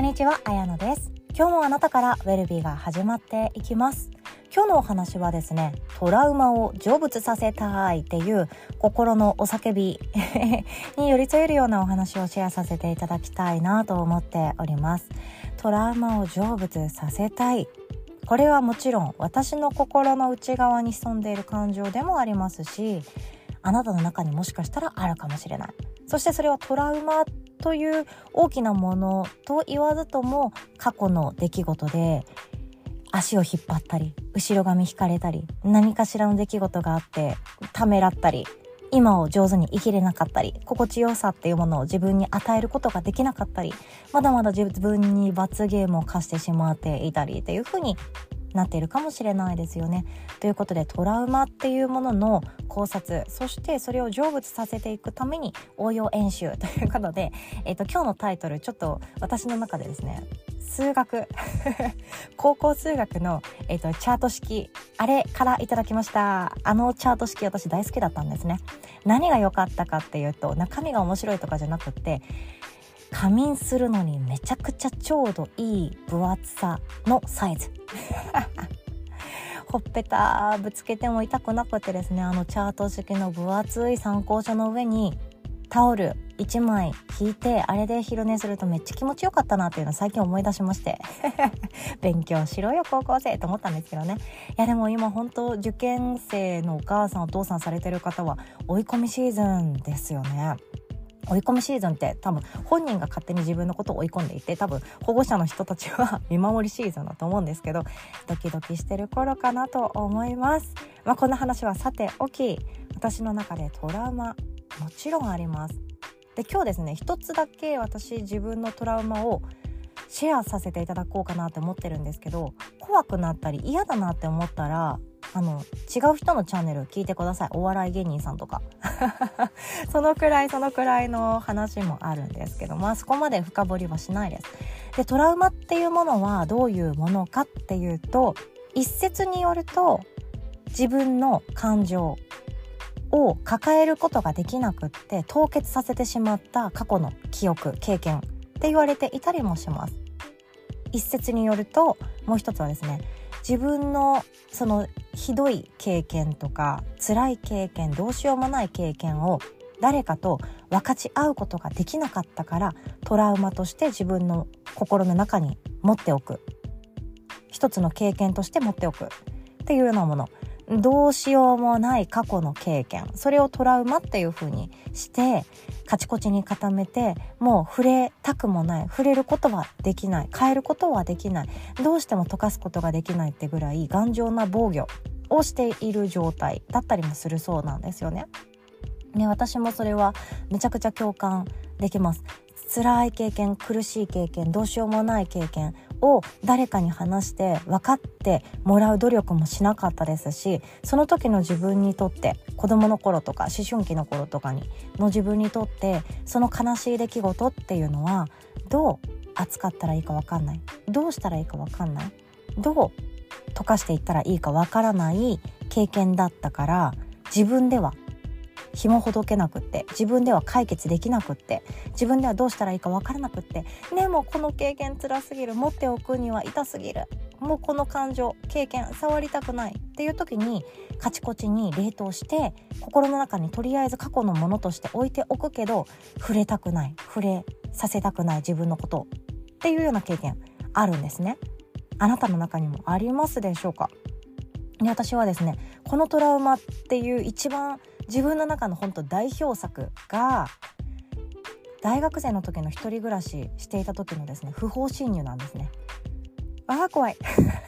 こんにちは、あやのです。今日もあなたからウェルビーが始まっていきます。今日のお話はですね、トラウマを成仏させたいっていう心のお叫び に寄り添えるようなお話をシェアさせていただきたいなと思っております。トラウマを成仏させたい。これはもちろん私の心の内側に潜んでいる感情でもありますし、あなたの中にもしかしたらあるかもしれない。そしてそれはトラウマという大きなものと言わずとも過去の出来事で足を引っ張ったり後ろ髪引かれたり何かしらの出来事があってためらったり今を上手に生きれなかったり心地よさっていうものを自分に与えることができなかったりまだまだ自分に罰ゲームを課してしまっていたりっていうふうになっているかもしれないですよね。ということでトラウマっていうものの考察そしてそれを成仏させていくために応用演習ということで、えっと今日のタイトルちょっと私の中でですね数学。高校数学の、えっとチャート式。あれからいただきました。あのチャート式私大好きだったんですね。何が良かったかっていうと中身が面白いとかじゃなくって仮眠するのにめちゃくちゃちょうどいい分厚さのサイズ。ほっぺたぶつけても痛くなくてですねあのチャート式の分厚い参考書の上にタオル1枚引いてあれで昼寝するとめっちゃ気持ちよかったなっていうのを最近思い出しまして。勉強しろよ高校生と思ったんですけどね。いやでも今本当受験生のお母さんお父さんされてる方は追い込みシーズンですよね。追い込みシーズンって多分本人が勝手に自分のことを追い込んでいて多分保護者の人たちは見守りシーズンだと思うんですけどドキドキしてる頃かなと思います。まあ、こんな話はさておき私の中でトラウマもちろんあります。で今日ですね一つだけ私自分のトラウマをシェアさせていただこうかなって思ってるんですけど怖くなったり嫌だなって思ったらあの違う人のチャンネル聞いてください。お笑い芸人さんとか。そのくらいそのくらいの話もあるんですけどまあそこまで深掘りはしないです。でトラウマっていうものはどういうものかっていうと一説によると自分の感情を抱えることができなくって凍結させてしまった過去の記憶経験って言われていたりもします。一説によるともう一つはですね自分のそのひどい経験とか辛い経験どうしようもない経験を誰かと分かち合うことができなかったからトラウマとして自分の心の中に持っておく。一つの経験として持っておく。っていうようなもの。どうしようもない過去の経験それをトラウマっていう風にしてカチコチに固めてもう触れたくもない触れることはできない変えることはできないどうしても溶かすことができないってぐらい頑丈な防御をしている状態だったりもするそうなんですよね。ね私もそれはめちゃくちゃ共感できます。辛い経験苦しい経験どうしようもない経験を誰かに話して分かってもらう努力もしなかったですしその時の自分にとって子供の頃とか思春期の頃とかにの自分にとってその悲しい出来事っていうのはどう扱ったらいいか分かんない？どうしたらいいか分かんない？どう溶かしていったらいいか分からない経験だったから自分では紐ほどけなくって自分では解決できなくって自分ではどうしたらいいか分からなくってでもこの経験辛すぎる持っておくには痛すぎるもうこの感情経験触りたくないっていう時にカチコチに冷凍して心の中にとりあえず過去のものとして置いておくけど触れたくない触れさせたくない自分のことっていうような経験あるんですね。あなたの中にもありますでしょうか？で私はですねこのトラウマっていう一番自分の中の本当代表作が大学生の時の一人暮らししていた時のですね不法侵入なんですね。あー怖い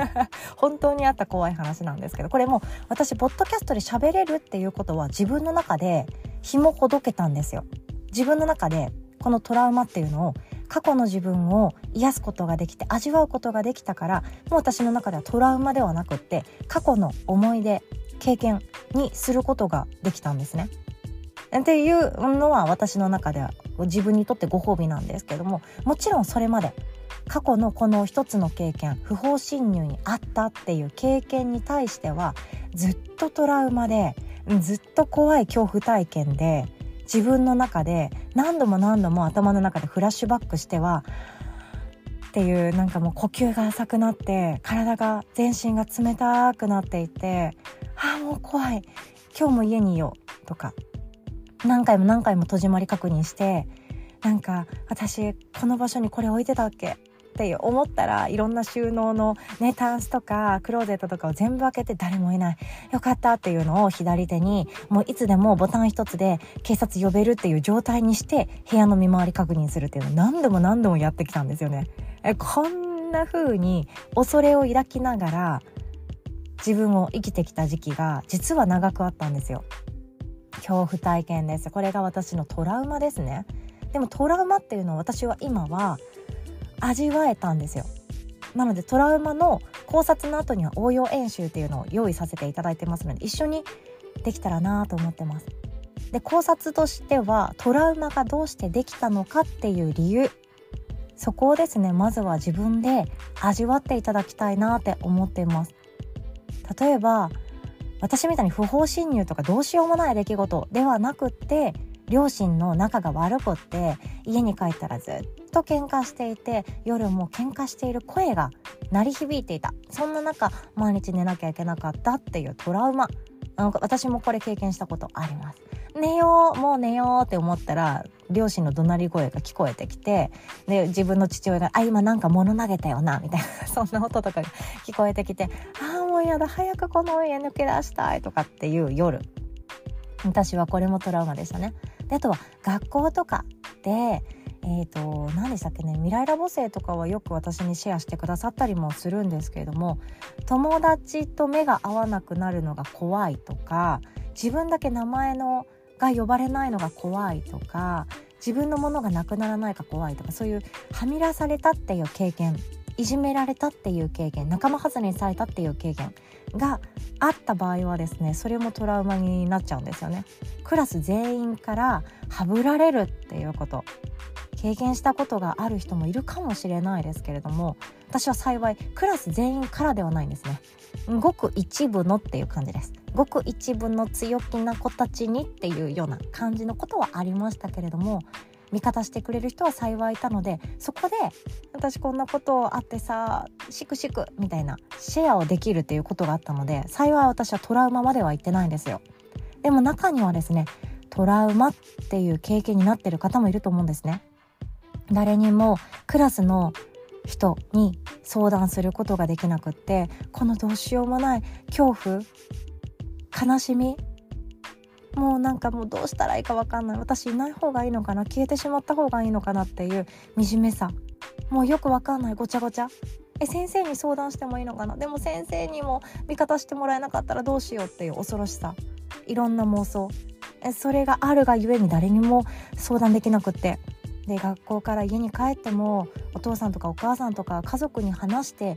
本当にあった怖い話なんですけどこれも私ポッドキャストで喋れるっていうことは自分の中で紐ほどけたんですよ。自分の中でこのトラウマっていうのを過去の自分を癒すことができて味わうことができたからもう私の中ではトラウマではなくって過去の思い出経験にすることができたんですね。っていうのは私の中では自分にとってご褒美なんですけどももちろんそれまで過去のこの一つの経験不法侵入にあったっていう経験に対してはずっとトラウマでずっと怖い恐怖体験で自分の中で何度も何度も頭の中でフラッシュバックしてはっていうなんかもう呼吸が浅くなって体が全身が冷たくなっていてああもう怖い。今日も家にいようとか。何回も何回も戸締まり確認してなんか私この場所にこれ置いてたっけって思ったらいろんな収納のねタンスとかクローゼットとかを全部開けて誰もいない。よかったっていうのを左手にもういつでもボタン一つで警察呼べるっていう状態にして部屋の見回り確認するっていうの。を何度も何度もやってきたんですよね。えこんな風に恐れを抱きながら自分を生きてきた時期が実は長くあったんですよ。恐怖体験です。これが私のトラウマですね。でもトラウマっていうのを私は今は味わえたんですよ。なのでトラウマの考察の後には応用演習っていうのを用意させていただいてますので一緒にできたらなと思ってます。で考察としてはトラウマがどうしてできたのかっていう理由。そこをですねまずは自分で味わっていただきたいなって思っています。例えば私みたいに不法侵入とかどうしようもない出来事ではなくって両親の仲が悪くって家に帰ったらずっと喧嘩していて夜も喧嘩している声が鳴り響いていた。そんな中毎日寝なきゃいけなかったっていうトラウマ。私もこれ経験したことあります。寝ようもう寝ようって思ったら両親の怒鳴り声が聞こえてきてで自分の父親が「あ今なんか物投げたよな」みたいな そんな音とかが聞こえてきて「ああもうやだ。早くこの家抜け出したい」とかっていう夜私はこれもトラウマでしたね。であとは学校とかでえーと、何でしたっけね未来ラボ生とかはよく私にシェアしてくだ。さったりもするんですけれども友達と目が合わなくなるのが怖いとか自分だ。け名前のが呼ばれないのが怖いとか自分のものがなくならないか怖いとかそういうはみ出されたっていう経験いじめられたっていう経験仲間外れにされたっていう経験があった場合はですねそれもトラウマになっちゃうんですよね。クラス全員からはぶられるっていうこと経験したことがある人もいるかもしれないですけれども私は幸いクラス全員からではないんですね。ごく一部のっていう感じです。ごく一部の強気な子たちにっていうような感じのことはありましたけれども味方してくれる人は幸いいたのでそこで私こんなことあってさシクシクみたいなシェアをできるっていうことがあったので幸い私はトラウマまでは行ってないんですよ。でも中にはですねトラウマっていう経験になってる方もいると思うんですね。誰にもクラスの人に相談することができなくってこのどうしようもない恐怖悲しみもうなんかもうどうしたらいいか分かんない。私いない方がいいのかな。消えてしまった方がいいのかなっていう惨めさ。もうよく分かんない。ごちゃごちゃ。え先生に相談してもいいのかな。でも先生にも味方してもらえなかったらどうしようっていう恐ろしさ。いろんな妄想。えそれがあるがゆえに誰にも相談できなくって。で学校から家に帰ってもお父さんとかお母さんとか家族に話して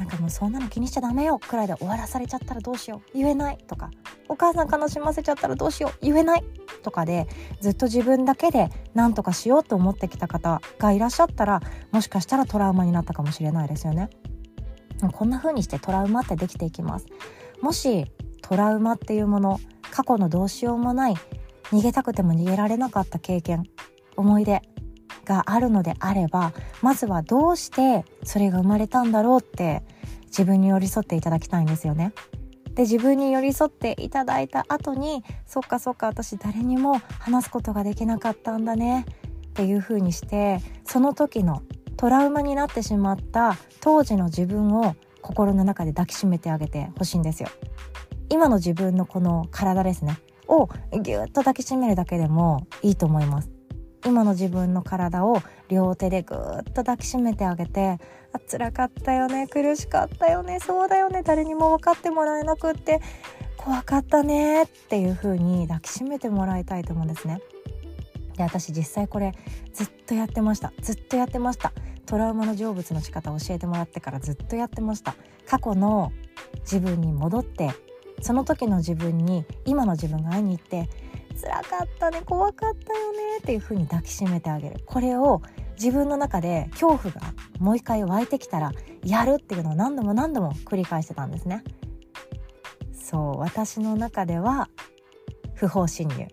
なんかもうそんなの気にしちゃダメよくらいで終わらされちゃったらどうしよう言えないとかお母さん悲しませちゃったらどうしよう言えないとかでずっと自分だけで何とかしようと思ってきた方がいらっしゃったらもしかしたらトラウマになったかもしれないですよね。こんな風にしてトラウマってできていきます。もしトラウマっていうもの過去のどうしようもない逃げたくても逃げられなかった経験思い出があるのであればまずはどうしてそれが生まれたんだろうって自分に寄り添っていただきたいんですよね。で自分に寄り添っていただいた後にそっかそっか私誰にも話すことができなかったんだねっていう風にしてその時のトラウマになってしまった当時の自分を心の中で抱きしめてあげてほしいんですよ。今の自分のこの体ですねをぎゅっと抱きしめるだけでもいいと思います。今の自分の体を両手でぐーっと抱きしめてあげてあ辛かったよね苦しかったよねそうだよね誰にも分かってもらえなくって怖かったねっていう風に抱きしめてもらいたいと思うんですね。で私実際これずっとやってました。ずっとやってました。トラウマの成仏の仕方を教えてもらってからずっとやってました。過去の自分に戻ってその時の自分に今の自分が会いに行って辛かったね怖かったよねっていう風に抱きしめてあげる。これを自分の中で恐怖がもう一回湧いてきたらやるっていうのを何度も何度も繰り返してたんですね。そう私の中では不法侵入。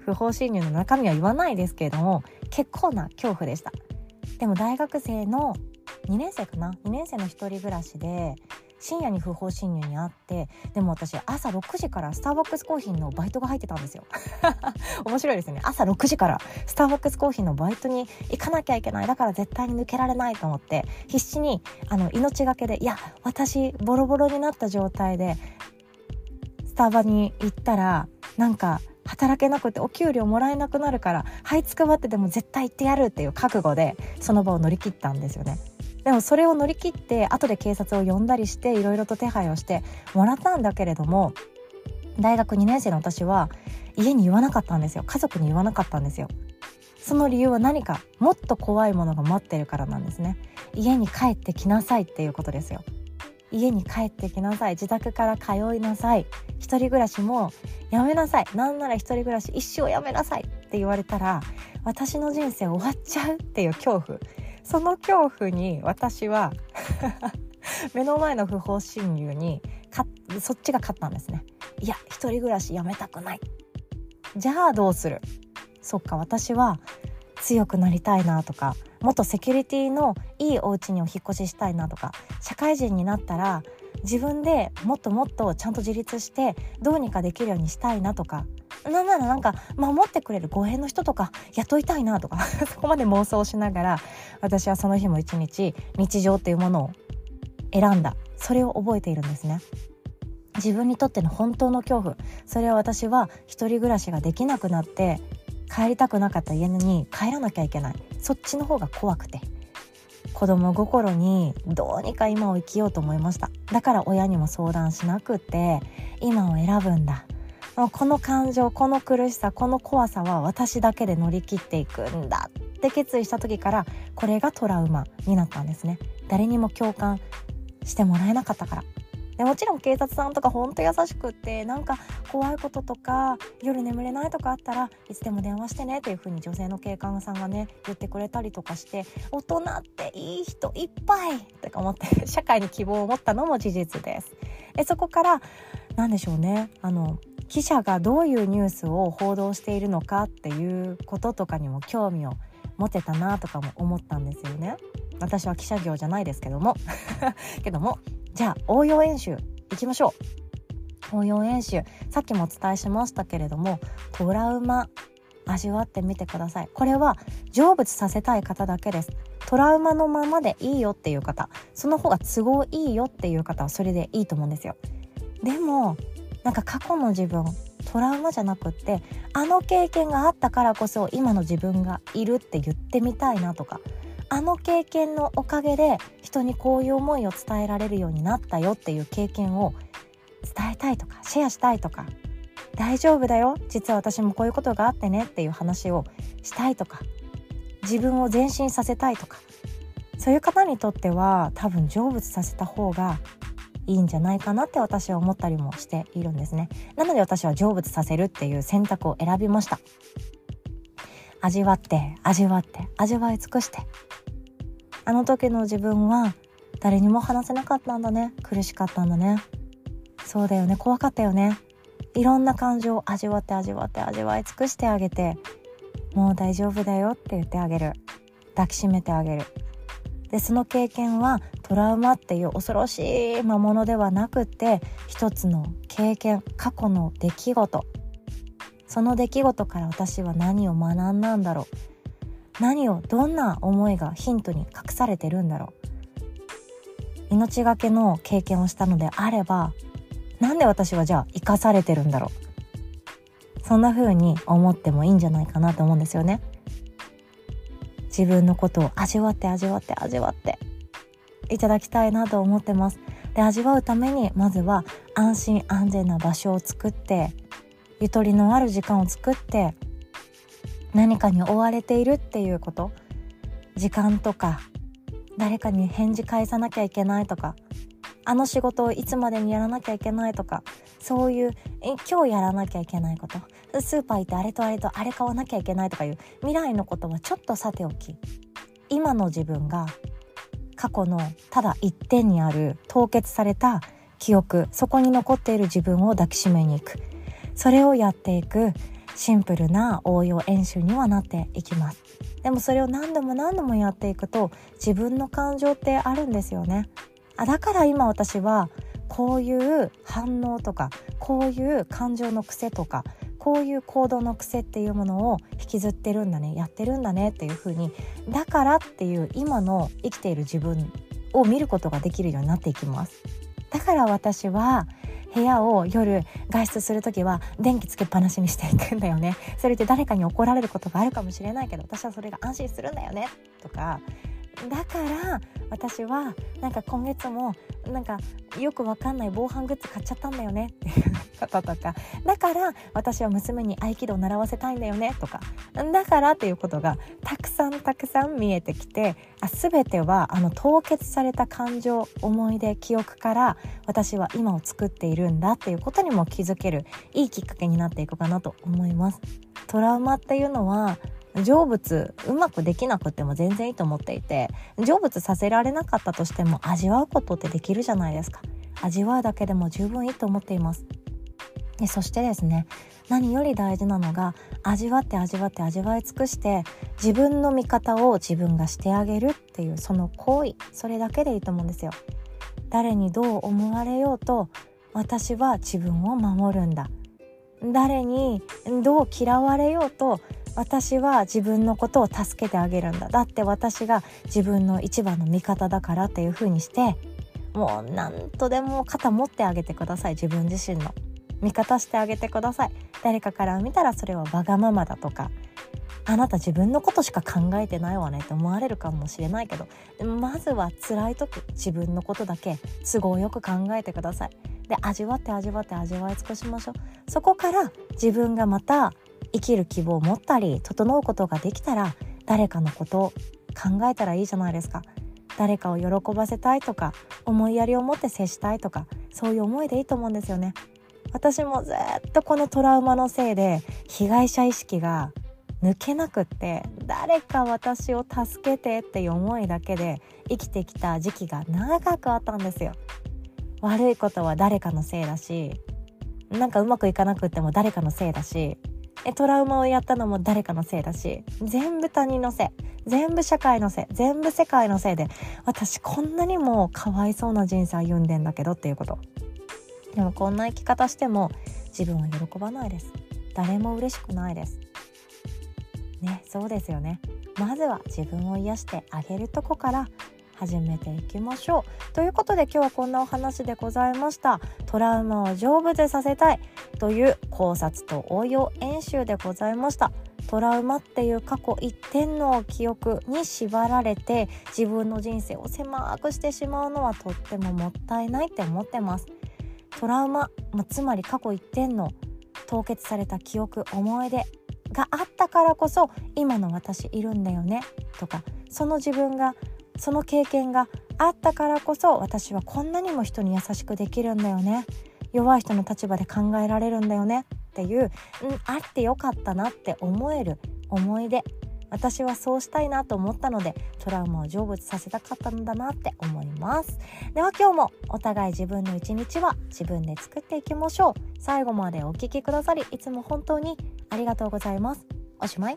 不法侵入の中身は言わないですけれども結構な恐怖でした。でも大学生の2年生かな？2年生の一人暮らしで深夜に不法侵入にあってでも私朝6時からスターバックスコーヒーのバイトが入ってたんですよ。面白いですね。朝6時からスターバックスコーヒーのバイトに行かなきゃいけない。だから絶対に抜けられないと思って必死にあの命がけでいや私ボロボロになった状態でスタバに行ったらなんか働けなくてお給料もらえなくなるからはいつくばってでも絶対行ってやるっていう覚悟でその場を乗り切ったんですよね。でもそれを乗り切って後で警察を呼んだりしていろいろと手配をしてもらったんだけれども大学2年生の私は家に言わなかったんですよ。家族に言わなかったんですよ。その理由は何かもっと怖いものが待ってるからなんですね。家に帰ってきなさいっていうことですよ。家に帰ってきなさい。自宅から通いなさい。一人暮らしもやめなさい。なんなら一人暮らし一生やめなさいって言われたら私の人生終わっちゃうっていう恐怖。その恐怖に私は 目の前の不法侵入にかそっちが勝ったんですね。いや一人暮らしやめたくない。じゃあどうする？そっか私は強くなりたいなとかもっとセキュリティのいいお家にお引越ししたいなとか社会人になったら自分でもっともっとちゃんと自立してどうにかできるようにしたいなとかなんならなんか守ってくれる護衛の人とか雇いたいなとか そこまで妄想しながら私はその日も一日日常っていうものを選んだ。それを覚えているんですね。自分にとっての本当の恐怖。それは私は一人暮らしができなくなって帰りたくなかった家に帰らなきゃいけない。そっちの方が怖くて子供心にどうにか今を生きようと思いました。だから親にも相談しなくて今を選ぶんだ。この感情この苦しさこの怖さは私だけで乗り切っていくんだって決意した時からこれがトラウマになったんですね。誰にも共感してもらえなかったから。でもちろん警察さんとかほんと優しくってなんか怖いこととか夜眠れないとかあったらいつでも電話してねっていう風に女性の警官さんがね言ってくれたりとかして大人っていい人いっぱいとか思って 社会に希望を持ったのも事実です。そこから何でしょうね。あの記者がどういうニュースを報道しているのかっていうこととかにも興味を持てたなとかも思ったんですよね。私は記者業じゃないですけども。けどもじゃあ応用演習いきましょう。応用演習さっきもお伝えしましたけれどもトラウマ味わってみてください。これは成仏させたい方だけです。トラウマのままでいいよっていう方。その方が都合いいよっていう方はそれでいいと思うんですよ。でもなんか過去の自分トラウマじゃなくってあの経験があったからこそ今の自分がいるって言ってみたいなとかあの経験のおかげで人にこういう思いを伝えられるようになったよっていう経験を伝えたいとかシェアしたいとか大丈夫だよ実は私もこういうことがあってねっていう話をしたいとか自分を前進させたいとかそういう方にとっては多分成仏させた方がいいんじゃないかなって私は思ったりもしているんですね。なので私は成仏させるっていう選択を選びました。味わって味わって味わい尽くして。あの時の自分は誰にも話せなかったんだね。苦しかったんだね。そうだよね。怖かったよね。いろんな感情を味わって味わって味わい尽くしてあげてもう大丈夫だよって言ってあげる。抱きしめてあげる。でその経験はトラウマっていう恐ろしい魔物ではなくて一つの経験過去の出来事。その出来事から私は何を学んだんだろう。何をどんな思いがヒントに隠されてるんだろう。命がけの経験をしたのであればなんで私はじゃあ生かされてるんだろう。そんな風に思ってもいいんじゃないかなと思うんですよね。自分のことを味わって味わって味わっていただきたいなと思ってます。で味わうためにまずは安心安全な場所を作ってゆとりのある時間を作って何かに追われているっていうこと。時間とか誰かに返事返さなきゃいけないとかあの仕事をいつまでにやらなきゃいけないとかそういう今日やらなきゃいけないこと。スーパー行ってあれとあれとあれ買わなきゃいけないとかいう未来のことはちょっとさておき。今の自分が過去のただ一点にある凍結された記憶そこに残っている自分を抱きしめに行く。それをやっていくシンプルな応用演習にはなっていきます。でもそれを何度も何度もやっていくと自分の感情ってあるんですよね。あだから今私はこういう反応とかこういう感情の癖とかこういう行動の癖っていうものを引きずってるんだねやってるんだねっていう風にだからっていう今の生きている自分を見ることができるようになっていきます。だから私は部屋を夜外出する時は電気つけっぱなしにしていくんだよね。それって誰かに怒られることがあるかもしれないけど私はそれが安心するんだよね。とかだから私はなんか今月もなんかよくわかんない防犯グッズ買っちゃったんだよねって。い うこととか。だから私は娘に合気道を習わせたいんだよねとか。だからっていうことがたくさんたくさん見えてきてあ全てはあの凍結された感情思い出記憶から私は今を作っているんだっていうことにも気づけるいいきっかけになっていくかなと思います。トラウマっていうのは成仏うまくできなくても全然いいと思っていて成仏させられなかったとしても味わうことってできるじゃないですか。味わうだけでも十分いいと思っています。でそしてですね何より大事なのが味わって味わって味わい尽くして自分の味方を自分がしてあげるっていうその行為それだけでいいと思うんですよ。誰にどう思われようと私は自分を守るんだ。誰にどう嫌われようと私は自分のことを助けてあげるんだ。だって私が自分の一番の味方だからっていう風にしてもう何とでも肩持ってあげてください。自分自身の。味方してあげてください。誰かから見たらそれはわがままだとかあなた自分のことしか考えてないわねって思われるかもしれないけどまずは辛い時自分のことだけ都合よく考えてください。で味わって味わって味わい尽くしましょう。そこから自分がまた生きる希望を持ったり整うことができたら誰かのことを考えたらいいじゃないですか。誰かを喜ばせたいとか思いやりを持って接したいとかそういう思いでいいと思うんですよね。私もずっとこのトラウマのせいで被害者意識が抜けなくって誰か私を助けてっていう思いだけで生きてきた時期が長くあったんですよ。悪いことは誰かのせいだしなんかうまくいかなくっても誰かのせいだしトラウマをやったのも誰かのせいだし全部他人のせい。全部社会のせい。全部世界のせいで私こんなにもかわいそうな人生歩んでんだけどっていうこと。でもこんな生き方しても自分は喜ばないです。誰も嬉しくないです。ねそうですよね。まずは自分を癒してあげるとこから始めていきましょう。ということで今日はこんなお話でございました。トラウマを成仏させたいという考察と応用演習でございました。トラウマっていう過去一点の記憶に縛られて自分の人生を狭くしてしまうのはとってももったいないって思ってます。トラウマ、つまり過去一点の凍結された記憶思い出があったからこそ今の私いるんだよね。とかその自分がその経験があったからこそ私はこんなにも人に優しくできるんだよね。弱い人の立場で考えられるんだよね。っていう、うん、あってよかったなって思える思い出。私はそうしたいなと思ったのでトラウマを成仏させたかったんだなって思います。では今日もお互い自分の一日は自分で作っていきましょう。最後までお聴きくださりいつも本当にありがとうございます。おしまい。